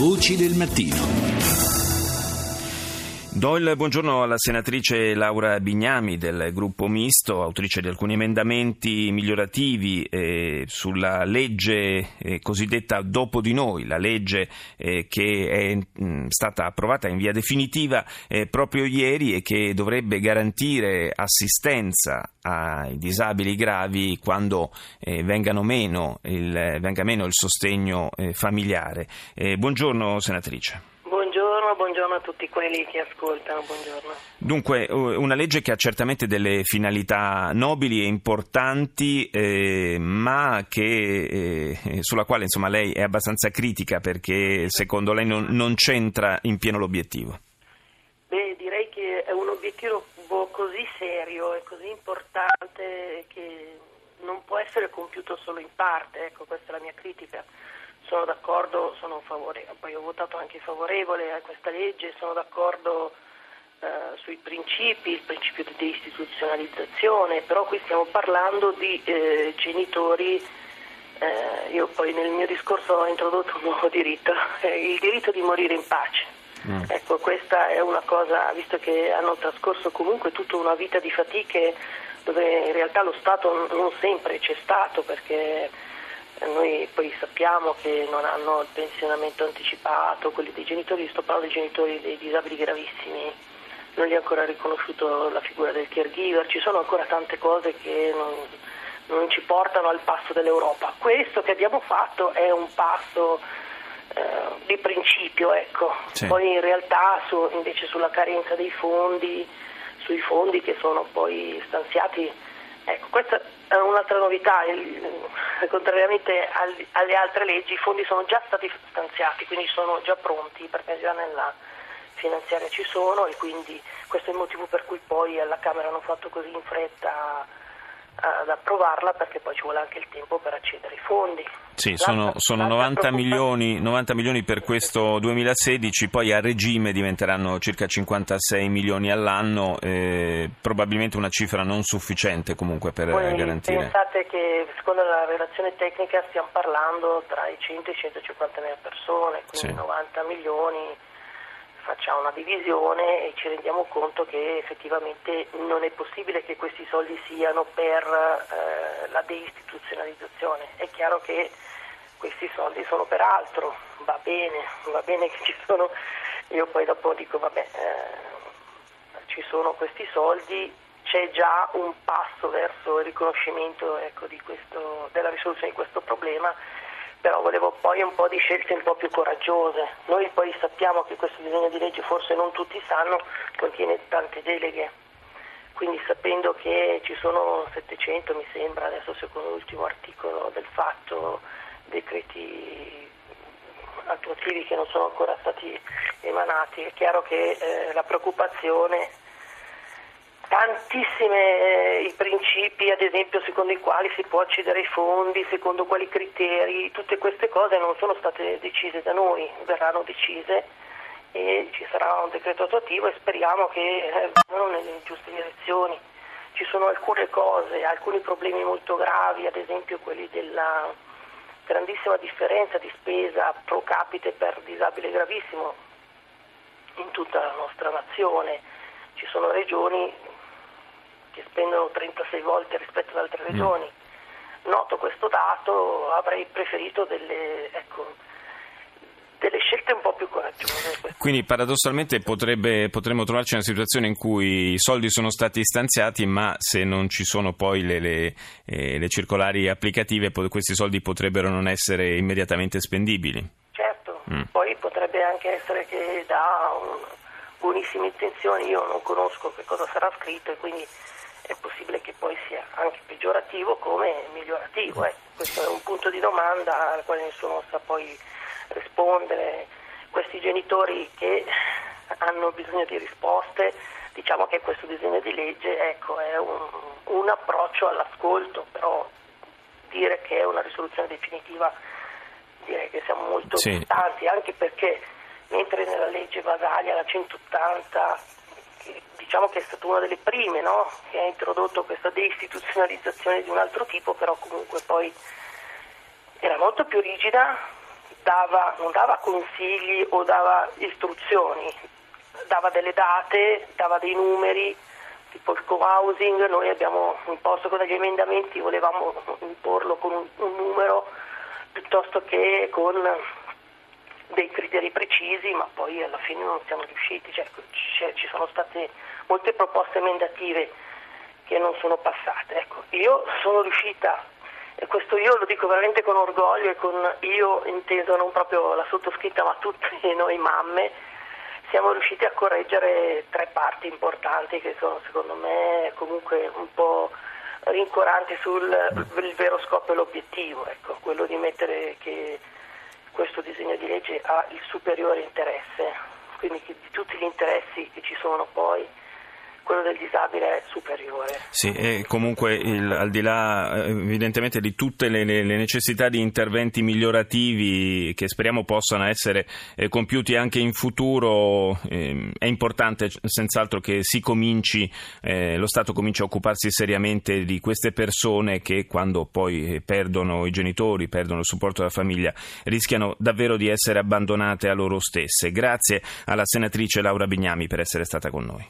Voci del mattino. Do il buongiorno alla senatrice Laura Bignami del gruppo misto, autrice di alcuni emendamenti migliorativi eh, sulla legge eh, cosiddetta Dopo di noi, la legge eh, che è mh, mm, stata approvata in via definitiva eh, proprio ieri e che dovrebbe garantire assistenza ai disabili gravi quando eh, meno il, venga meno il sostegno eh, familiare. buongiorno senatrice buongiorno a tutti quelli che ascoltano, buongiorno. Dunque, una legge che ha certamente delle finalità nobili e importanti, eh, ma che, eh, sulla quale insomma, lei è abbastanza critica perché secondo lei non, non c'entra in pieno l'obiettivo. Beh, direi che è un obiettivo così serio e così importante che non può essere compiuto solo in parte, ecco, questa è la mia critica sono d'accordo, sono favorevole, poi ho votato anche favorevole a questa legge, sono d'accordo eh, sui principi, il principio di istituzionalizzazione, però qui stiamo parlando di eh, genitori, eh, io poi nel mio discorso ho introdotto un nuovo diritto, il diritto di morire in pace. Mm. Ecco, questa è una cosa, visto che hanno trascorso comunque tutta una vita di fatiche dove in realtà lo Stato non sempre c'è stato perché noi poi sappiamo che non hanno il pensionamento anticipato, quelli dei genitori, sto parlando dei genitori dei disabili gravissimi, non gli è ancora riconosciuto la figura del caregiver, ci sono ancora tante cose che non, non ci portano al passo dell'Europa. Questo che abbiamo fatto è un passo eh, di principio, ecco. sì. poi in realtà su, invece sulla carenza dei fondi, sui fondi che sono poi stanziati, ecco, questa è un'altra novità, contrariamente alle altre leggi i fondi sono già stati stanziati, quindi sono già pronti perché già nella finanziaria ci sono e quindi questo è il motivo per cui poi alla Camera hanno fatto così in fretta ad approvarla perché poi ci vuole anche il tempo per accedere ai fondi. Sì, sono, sono 90, milioni, 90, milioni, per questo 2016, poi a regime diventeranno circa 56 milioni all'anno, eh, probabilmente una cifra non sufficiente comunque per poi garantire. Pensate che secondo la relazione tecnica stiamo parlando tra i 100 e i 150 mila persone, quindi sì. 90 milioni facciamo una divisione e ci rendiamo conto che effettivamente non è possibile che questi soldi siano per eh, la deistituzionalizzazione. È chiaro che questi soldi sono per altro, va bene, va bene che ci sono, io poi dopo dico vabbè, eh, ci sono questi soldi, c'è già un passo verso il riconoscimento ecco, questo, della risoluzione di questo problema però volevo poi un po' di scelte un po' più coraggiose. Noi poi sappiamo che questo disegno di legge, forse non tutti sanno, contiene tante deleghe, quindi sapendo che ci sono 700, mi sembra, adesso secondo l'ultimo articolo del fatto, decreti attuativi che non sono ancora stati emanati, è chiaro che eh, la preoccupazione tantissimi eh, i principi, ad esempio, secondo i quali si può accedere ai fondi, secondo quali criteri, tutte queste cose non sono state decise da noi, verranno decise e ci sarà un decreto attuativo e speriamo che eh, vadano nelle giuste direzioni. Ci sono alcune cose, alcuni problemi molto gravi, ad esempio quelli della grandissima differenza di spesa pro capite per disabile gravissimo in tutta la nostra nazione. Ci sono regioni che spendono 36 volte rispetto ad altre regioni. Noto questo dato, avrei preferito delle, ecco, delle scelte un po' più coraggiose. Quindi paradossalmente potrebbe, potremmo trovarci in una situazione in cui i soldi sono stati stanziati, ma se non ci sono poi le, le, eh, le circolari applicative, questi soldi potrebbero non essere immediatamente spendibili. Certo, mm. poi potrebbe anche essere che da un, buonissime intenzioni io non conosco che cosa sarà scritto e quindi è possibile che poi sia anche peggiorativo come migliorativo. Eh. Questo è un punto di domanda al quale nessuno sa poi rispondere. Questi genitori che hanno bisogno di risposte, diciamo che questo disegno di legge ecco, è un, un approccio all'ascolto, però dire che è una risoluzione definitiva direi che siamo molto sì. distanti, anche perché mentre nella legge Basaglia la 180 diciamo che è stata una delle prime no? che ha introdotto questa deistituzionalizzazione di un altro tipo, però comunque poi era molto più rigida, dava, non dava consigli o dava istruzioni, dava delle date, dava dei numeri, tipo il co-housing, noi abbiamo imposto con degli emendamenti, volevamo imporlo con un, un numero piuttosto che con dei criteri precisi, ma poi alla fine non siamo riusciti, cioè, ci sono state molte proposte emendative che non sono passate. Ecco, io sono riuscita, e questo io lo dico veramente con orgoglio e con io inteso non proprio la sottoscritta ma tutte noi mamme, siamo riusciti a correggere tre parti importanti che sono secondo me comunque un po' rincuoranti sul vero scopo e l'obiettivo, ecco, quello di mettere che questo disegno di legge ha il superiore interesse, quindi di tutti gli interessi che ci sono poi quello del disabile è superiore. Sì, e comunque il, al di là eh, evidentemente di tutte le, le, necessità di interventi migliorativi che speriamo possano essere eh, compiuti anche in futuro, eh, è importante senz'altro che si cominci, eh, lo Stato cominci a occuparsi seriamente di queste persone che quando poi perdono i genitori, perdono il supporto della famiglia, rischiano davvero di essere abbandonate a loro stesse. Grazie alla senatrice Laura Bignami per essere stata con noi.